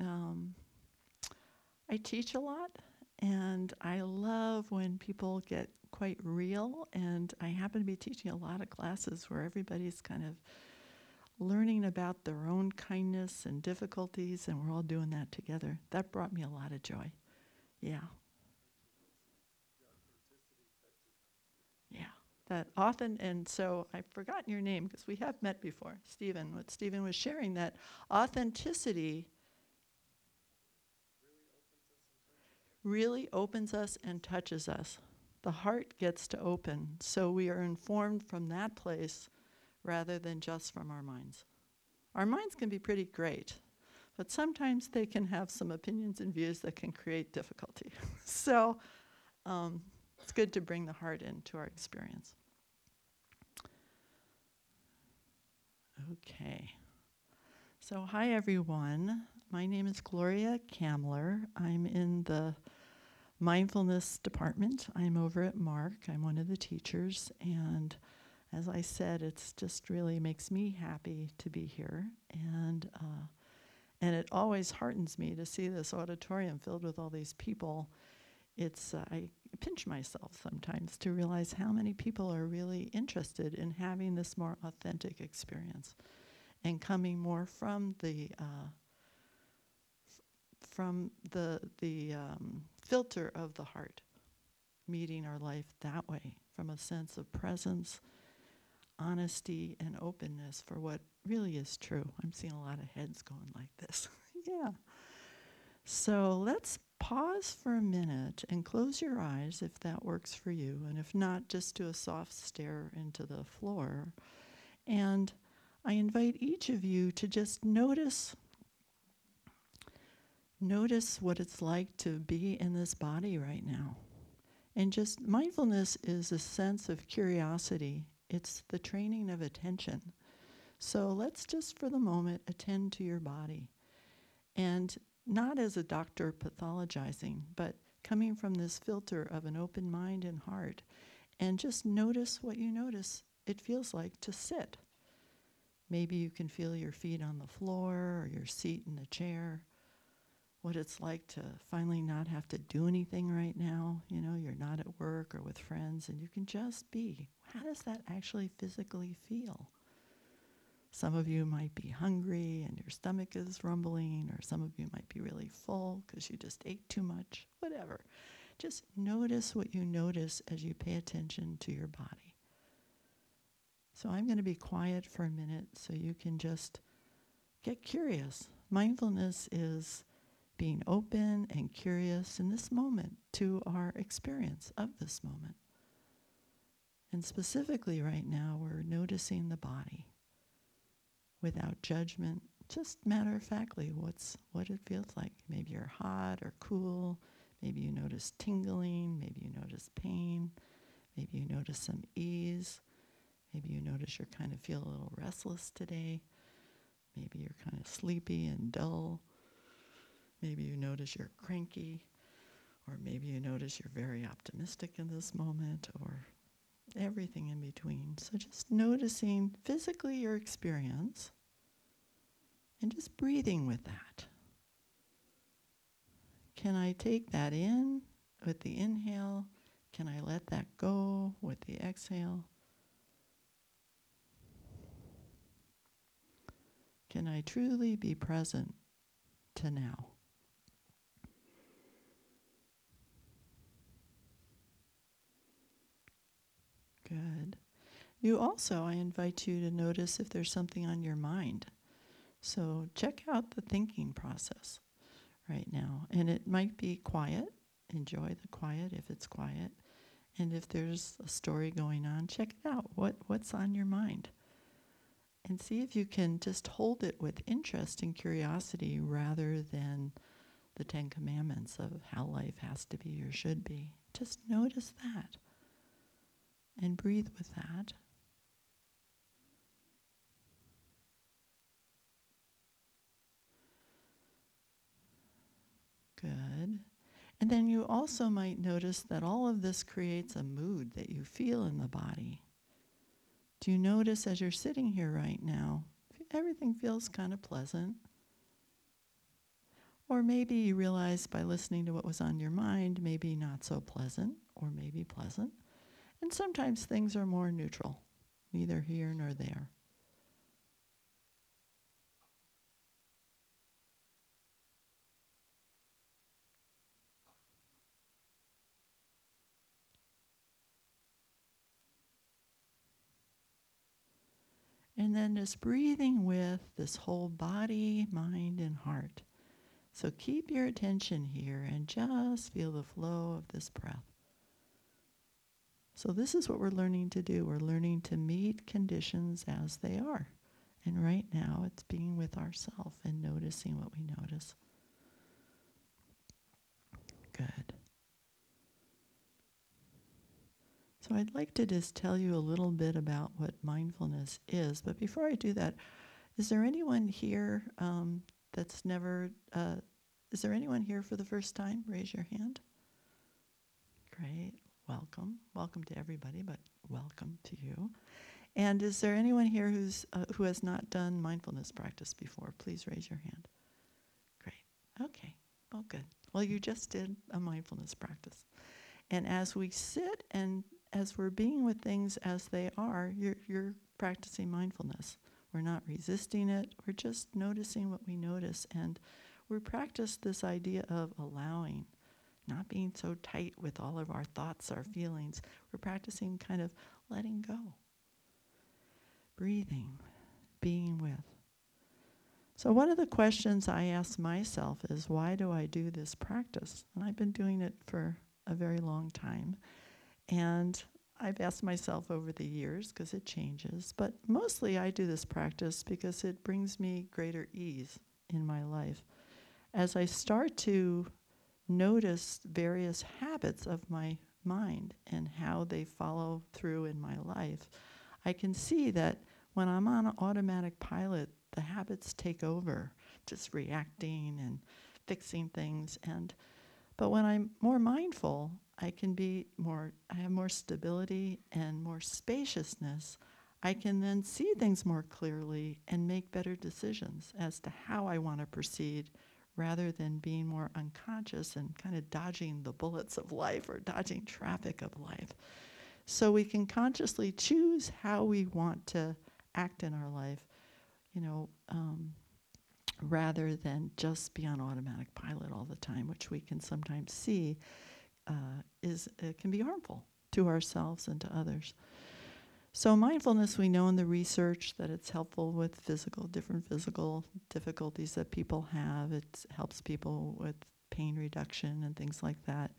Um, I teach a lot, and I love when people get quite real. And I happen to be teaching a lot of classes where everybody's kind of learning about their own kindness and difficulties, and we're all doing that together. That brought me a lot of joy. Yeah. Yeah, that often, and so I've forgotten your name because we have met before, Stephen. What Stephen was sharing that authenticity really opens us and touches us. The heart gets to open, so we are informed from that place rather than just from our minds. Our minds can be pretty great, but sometimes they can have some opinions and views that can create difficulty. so um, it's good to bring the heart into our experience. Okay. So, hi everyone. My name is Gloria Kamler. I'm in the mindfulness department. I'm over at MARC. I'm one of the teachers, and as I said, it's just really makes me happy to be here, and uh, and it always heartens me to see this auditorium filled with all these people. It's uh, I pinch myself sometimes to realize how many people are really interested in having this more authentic experience, and coming more from the uh, f- from the the um, filter of the heart, meeting our life that way from a sense of presence honesty and openness for what really is true. I'm seeing a lot of heads going like this. yeah. So let's pause for a minute and close your eyes if that works for you. And if not, just do a soft stare into the floor. And I invite each of you to just notice notice what it's like to be in this body right now. And just mindfulness is a sense of curiosity it's the training of attention. So let's just for the moment attend to your body. And not as a doctor pathologizing, but coming from this filter of an open mind and heart. And just notice what you notice it feels like to sit. Maybe you can feel your feet on the floor or your seat in the chair. What it's like to finally not have to do anything right now. You know, you're not at work or with friends, and you can just be how does that actually physically feel? Some of you might be hungry and your stomach is rumbling, or some of you might be really full because you just ate too much, whatever. Just notice what you notice as you pay attention to your body. So I'm going to be quiet for a minute so you can just get curious. Mindfulness is being open and curious in this moment to our experience of this moment. And specifically, right now, we're noticing the body without judgment, just matter of factly what's what it feels like. Maybe you're hot or cool. Maybe you notice tingling. Maybe you notice pain. Maybe you notice some ease. Maybe you notice you're kind of feel a little restless today. Maybe you're kind of sleepy and dull. Maybe you notice you're cranky. Or maybe you notice you're very optimistic in this moment, or everything in between. So just noticing physically your experience and just breathing with that. Can I take that in with the inhale? Can I let that go with the exhale? Can I truly be present to now? Good. You also, I invite you to notice if there's something on your mind. So check out the thinking process right now. And it might be quiet. Enjoy the quiet if it's quiet. And if there's a story going on, check it out. What, what's on your mind? And see if you can just hold it with interest and curiosity rather than the Ten Commandments of how life has to be or should be. Just notice that and breathe with that. Good. And then you also might notice that all of this creates a mood that you feel in the body. Do you notice as you're sitting here right now, everything feels kind of pleasant? Or maybe you realize by listening to what was on your mind, maybe not so pleasant, or maybe pleasant. And sometimes things are more neutral, neither here nor there. And then just breathing with this whole body, mind, and heart. So keep your attention here and just feel the flow of this breath. So, this is what we're learning to do. We're learning to meet conditions as they are. And right now, it's being with ourself and noticing what we notice. Good. So, I'd like to just tell you a little bit about what mindfulness is. But before I do that, is there anyone here um, that's never, uh, is there anyone here for the first time? Raise your hand. Great welcome. Welcome to everybody, but welcome to you. And is there anyone here who's uh, who has not done mindfulness practice before? Please raise your hand. Great. Okay. Oh, good. Well, you just did a mindfulness practice. And as we sit and as we're being with things as they are, you're, you're practicing mindfulness. We're not resisting it, we're just noticing what we notice. And we practice this idea of allowing not being so tight with all of our thoughts, our feelings. We're practicing kind of letting go, breathing, being with. So, one of the questions I ask myself is why do I do this practice? And I've been doing it for a very long time. And I've asked myself over the years because it changes, but mostly I do this practice because it brings me greater ease in my life. As I start to notice various habits of my mind and how they follow through in my life, I can see that when I'm on automatic pilot, the habits take over, just reacting and fixing things. And but when I'm more mindful, I can be more. I have more stability and more spaciousness. I can then see things more clearly and make better decisions as to how I want to proceed rather than being more unconscious and kind of dodging the bullets of life or dodging traffic of life. So we can consciously choose how we want to act in our life, you know, um, rather than just be on automatic pilot all the time, which we can sometimes see uh, is uh, can be harmful to ourselves and to others. So, mindfulness, we know in the research that it's helpful with physical, different physical difficulties that people have. It helps people with pain reduction and things like that.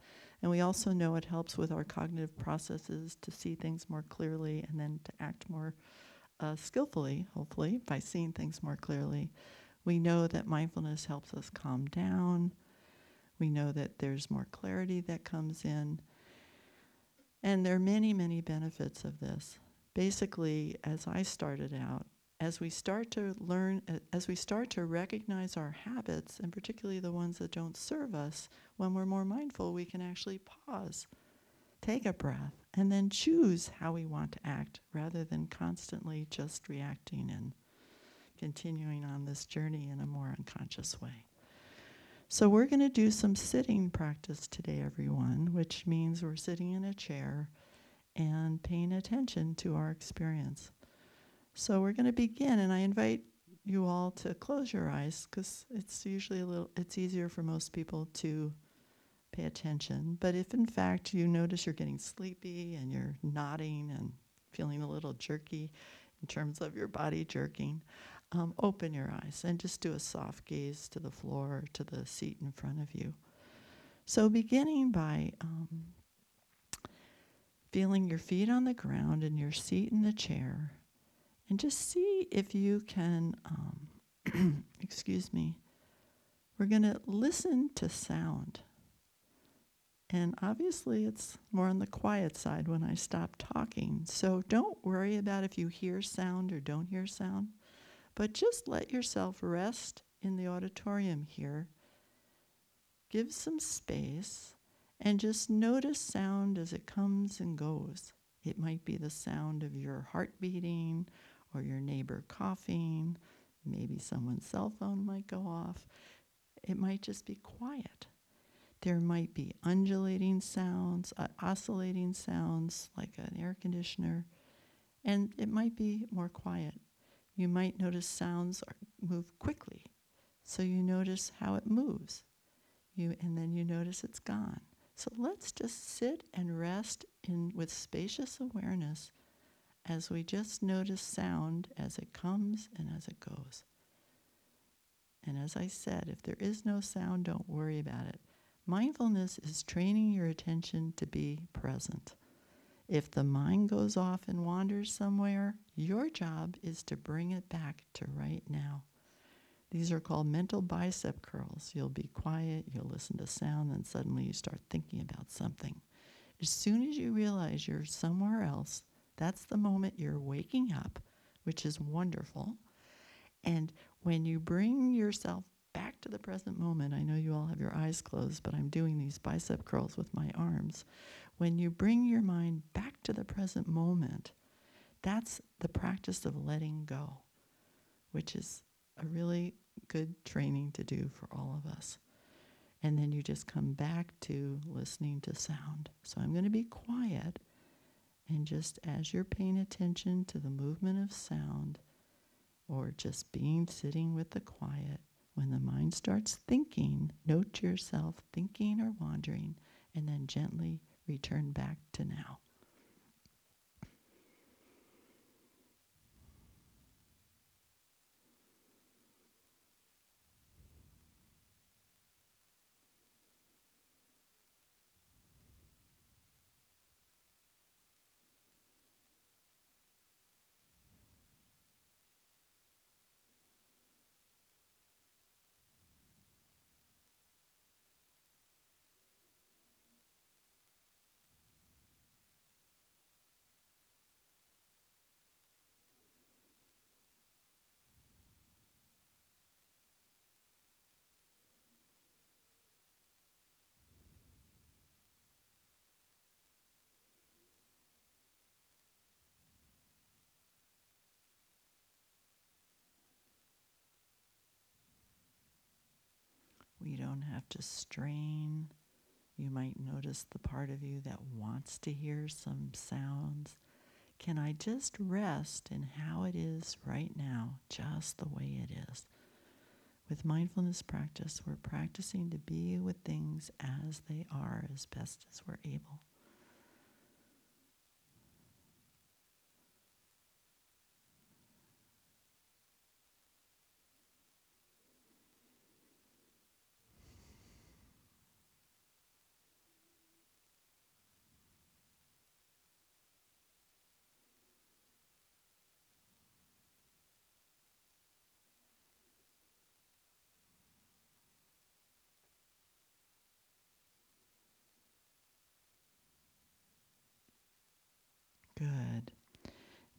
And we also know it helps with our cognitive processes to see things more clearly and then to act more uh, skillfully, hopefully, by seeing things more clearly. We know that mindfulness helps us calm down. We know that there's more clarity that comes in. And there are many, many benefits of this basically, as I started out, as we start to learn, as we start to recognize our habits, and particularly the ones that don't serve us, when we're more mindful, we can actually pause, take a breath, and then choose how we want to act rather than constantly just reacting and continuing on this journey in a more unconscious way. So, we're going to do some sitting practice today, everyone, which means we're sitting in a chair and paying attention to our experience. So we're going to begin, and I invite you all to close your eyes because it's usually a little, it's easier for most people to pay attention. But if in fact you notice you're getting sleepy and you're nodding and feeling a little jerky in terms of your body jerking, um, open your eyes and just do a soft gaze to the floor to the seat in front of you. So, beginning by um, feeling your feet on the ground and your seat in the chair. And just see if you can, um, excuse me, we're going to listen to sound. And obviously, it's more on the quiet side when I stop talking. So don't worry about if you hear sound or don't hear sound, but just let yourself rest in the auditorium here. Give some space and just notice sound as it comes and goes. It might be the sound of your heart beating or your neighbor coughing. Maybe someone's cell phone might go off. it might just be quiet. There might be undulating sounds, uh, oscillating sounds like an air conditioner, and it might be more quiet. You might notice sounds move quickly, so you notice how it moves. You, and then you notice it's gone. So let's just sit and rest in with spacious awareness as we just notice sound as it comes and as it goes. And as I said, if there is no sound, don't worry about it. Mindfulness is training your attention to be present. If the mind goes off and wanders somewhere, your job is to bring it back to right now. These are called mental bicep curls. You'll be quiet, you'll listen to sound, and suddenly you start thinking about something. As soon as you realize you're somewhere else, that's the moment you're waking up, which is wonderful. And when you bring yourself back to the present moment, I know you all have your eyes closed, but I'm doing these bicep curls with my arms. When you bring your mind back to the present moment, that's the practice of letting go, which is a really good training to do for all of us. And then you just come back to listening to sound. So I'm going to be quiet. And just as you're paying attention to the movement of sound, or just being sitting with the quiet, when the mind starts thinking, note yourself thinking or wandering, and then gently return back to now. We don't have to strain. You might notice the part of you that wants to hear some sounds. Can I just rest in how it is right now, just the way it is? With mindfulness practice, we're practicing to be with things as they are as best as we're able. Good.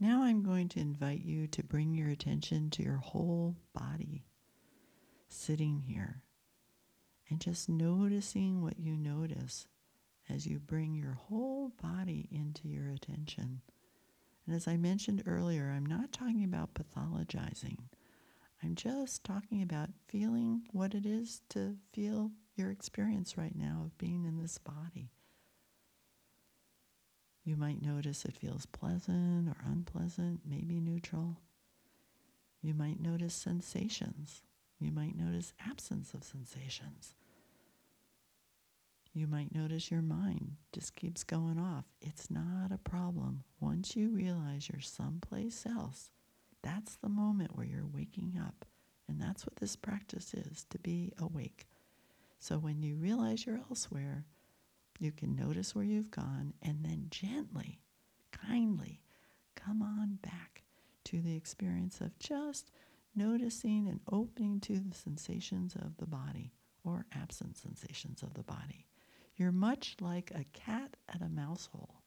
Now I'm going to invite you to bring your attention to your whole body, sitting here, and just noticing what you notice as you bring your whole body into your attention. And as I mentioned earlier, I'm not talking about pathologizing. I'm just talking about feeling what it is to feel your experience right now of being in this body. You might notice it feels pleasant or unpleasant, maybe neutral. You might notice sensations. You might notice absence of sensations. You might notice your mind just keeps going off. It's not a problem. Once you realize you're someplace else, that's the moment where you're waking up. And that's what this practice is to be awake. So when you realize you're elsewhere, you can notice where you've gone and then gently, kindly come on back to the experience of just noticing and opening to the sensations of the body or absent sensations of the body. You're much like a cat at a mouse hole.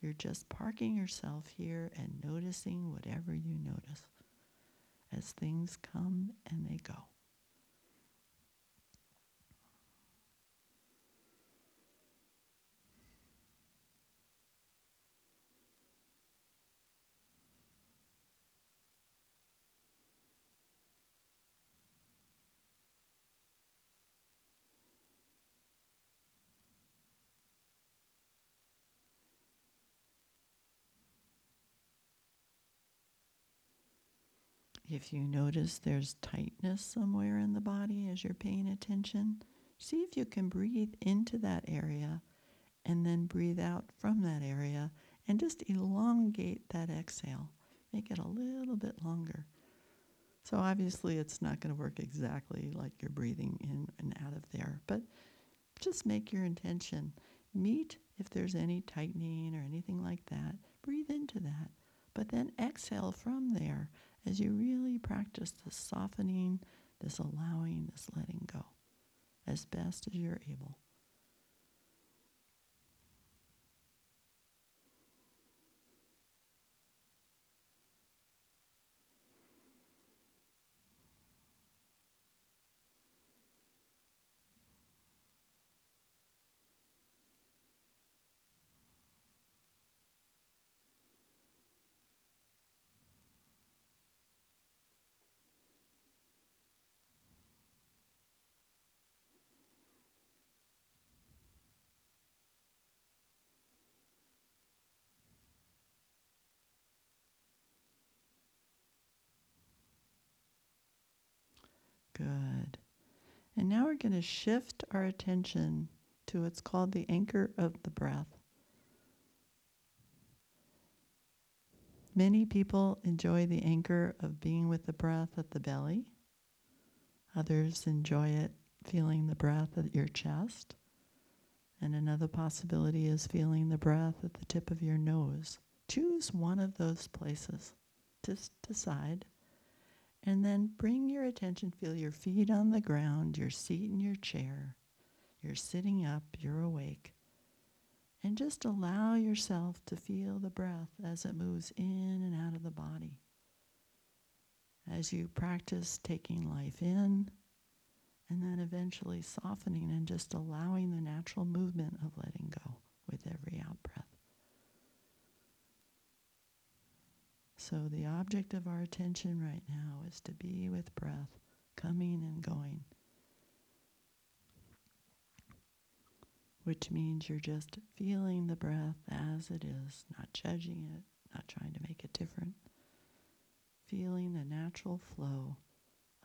You're just parking yourself here and noticing whatever you notice as things come and they go. If you notice there's tightness somewhere in the body as you're paying attention, see if you can breathe into that area and then breathe out from that area and just elongate that exhale. Make it a little bit longer. So, obviously, it's not going to work exactly like you're breathing in and out of there, but just make your intention. Meet if there's any tightening or anything like that. Breathe into that, but then exhale from there as you really practice this softening, this allowing, this letting go as best as you're able. Good. And now we're going to shift our attention to what's called the anchor of the breath. Many people enjoy the anchor of being with the breath at the belly. Others enjoy it feeling the breath at your chest. And another possibility is feeling the breath at the tip of your nose. Choose one of those places. Just decide. And then bring your attention, feel your feet on the ground, your seat in your chair. You're sitting up, you're awake. And just allow yourself to feel the breath as it moves in and out of the body. As you practice taking life in and then eventually softening and just allowing the natural movement of letting go with every out breath. So, the object of our attention right now is to be with breath coming and going, which means you're just feeling the breath as it is, not judging it, not trying to make it different, feeling the natural flow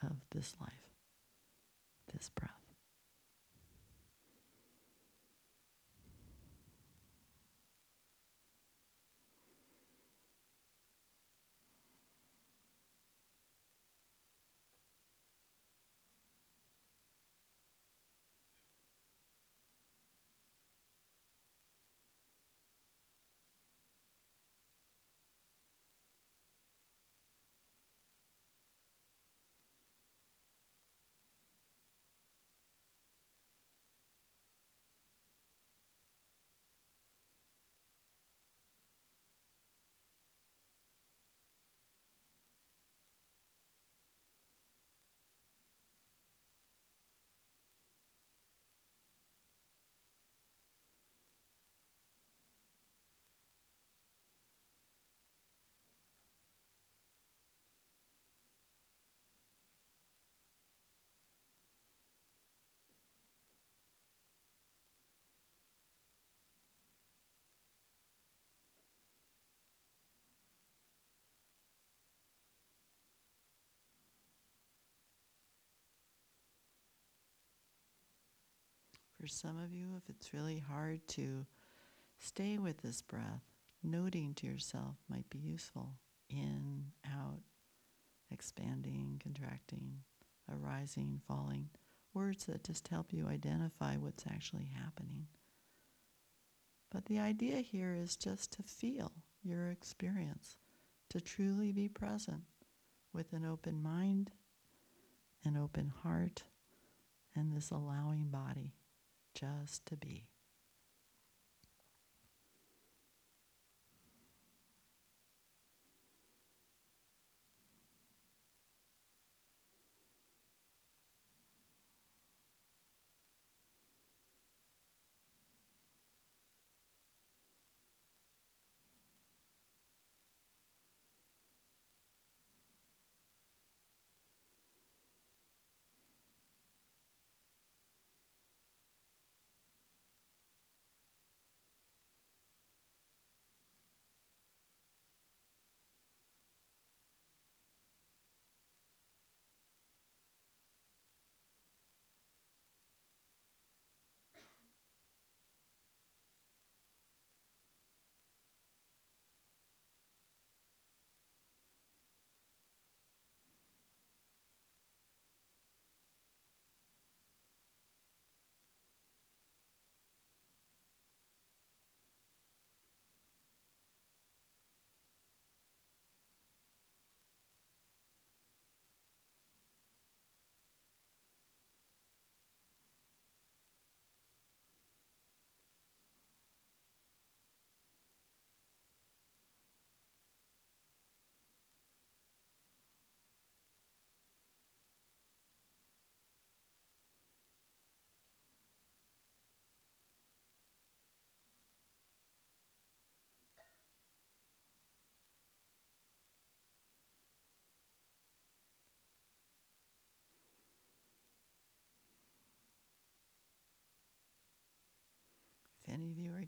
of this life, this breath. For some of you, if it's really hard to stay with this breath, noting to yourself might be useful. In, out, expanding, contracting, arising, falling. Words that just help you identify what's actually happening. But the idea here is just to feel your experience, to truly be present with an open mind, an open heart, and this allowing body just to be.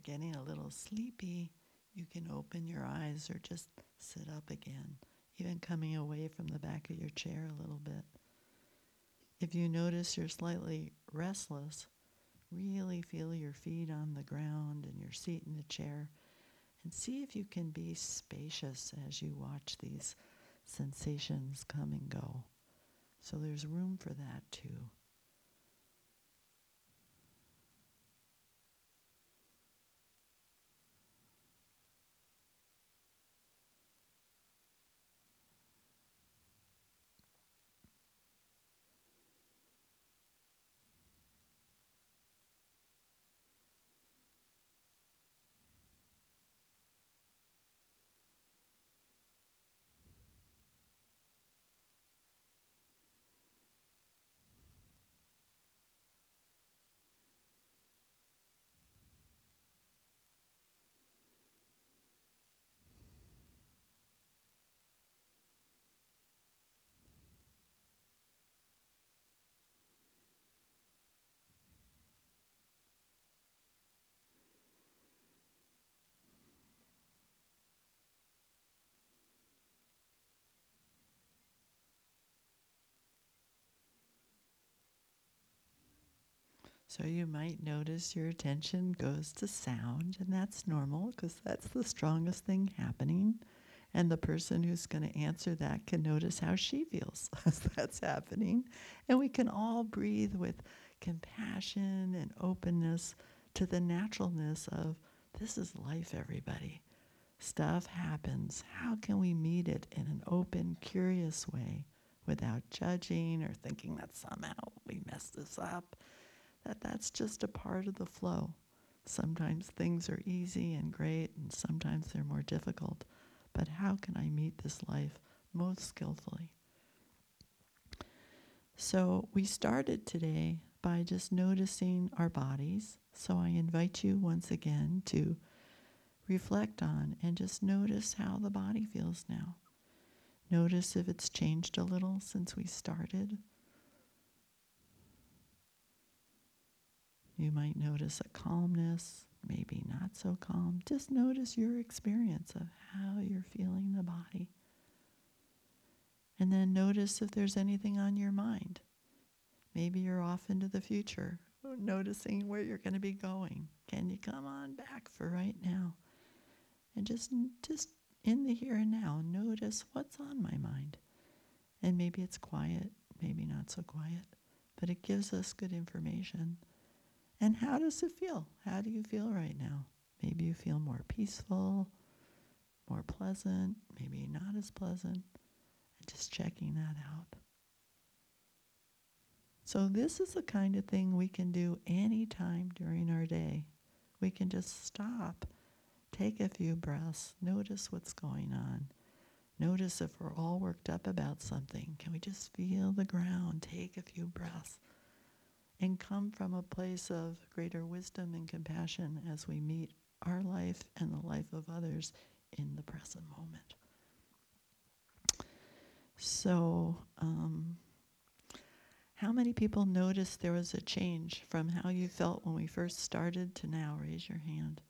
Getting a little sleepy, you can open your eyes or just sit up again, even coming away from the back of your chair a little bit. If you notice you're slightly restless, really feel your feet on the ground and your seat in the chair and see if you can be spacious as you watch these sensations come and go. So there's room for that too. So you might notice your attention goes to sound, and that's normal because that's the strongest thing happening. And the person who's going to answer that can notice how she feels as that's happening. And we can all breathe with compassion and openness to the naturalness of this is life, everybody. Stuff happens. How can we meet it in an open, curious way without judging or thinking that somehow we messed this up? That that's just a part of the flow. Sometimes things are easy and great, and sometimes they're more difficult. But how can I meet this life most skillfully? So, we started today by just noticing our bodies. So, I invite you once again to reflect on and just notice how the body feels now. Notice if it's changed a little since we started. You might notice a calmness, maybe not so calm. Just notice your experience of how you're feeling the body. And then notice if there's anything on your mind. Maybe you're off into the future, noticing where you're going to be going. Can you come on back for right now? And just just in the here and now, notice what's on my mind. And maybe it's quiet, maybe not so quiet, but it gives us good information and how does it feel? How do you feel right now? Maybe you feel more peaceful, more pleasant, maybe not as pleasant. And just checking that out. So, this is the kind of thing we can do anytime during our day. We can just stop, take a few breaths, notice what's going on. Notice if we're all worked up about something. Can we just feel the ground? Take a few breaths and come from a place of greater wisdom and compassion as we meet our life and the life of others in the present moment. So, um, how many people noticed there was a change from how you felt when we first started to now? Raise your hand.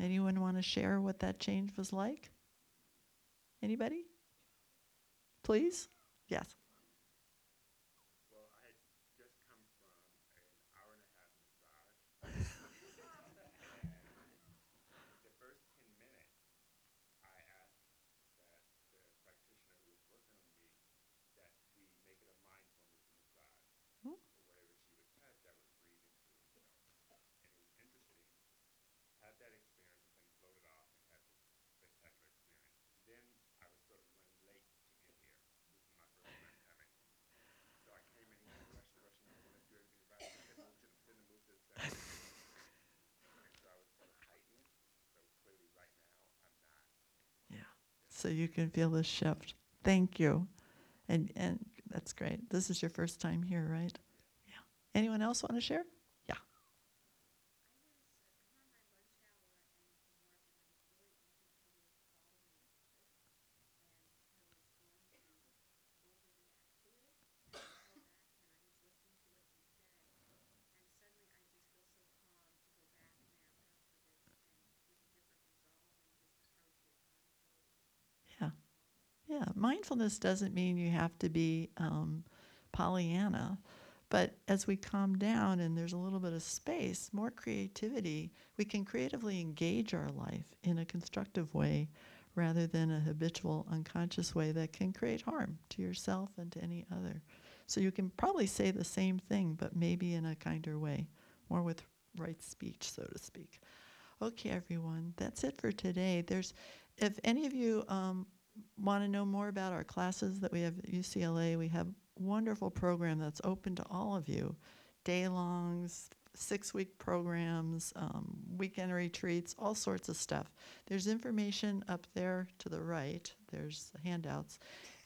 Anyone want to share what that change was like? Anybody? Please? Yes. So you can feel the shift. Thank you. And and that's great. This is your first time here, right? Yeah. Anyone else want to share? Yeah, mindfulness doesn't mean you have to be um, Pollyanna, but as we calm down and there's a little bit of space, more creativity, we can creatively engage our life in a constructive way rather than a habitual unconscious way that can create harm to yourself and to any other. So you can probably say the same thing, but maybe in a kinder way, more with right speech, so to speak. Okay, everyone, that's it for today. There's, if any of you um, want to know more about our classes that we have at UCLA, we have wonderful program that's open to all of you. Day longs, six week programs, um, weekend retreats, all sorts of stuff. There's information up there to the right, there's handouts.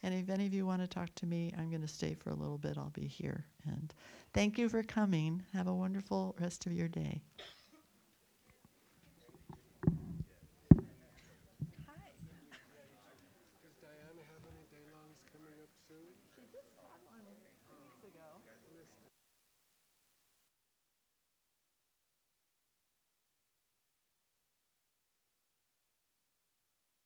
And if any of you want to talk to me, I'm going to stay for a little bit. I'll be here. And thank you for coming. Have a wonderful rest of your day.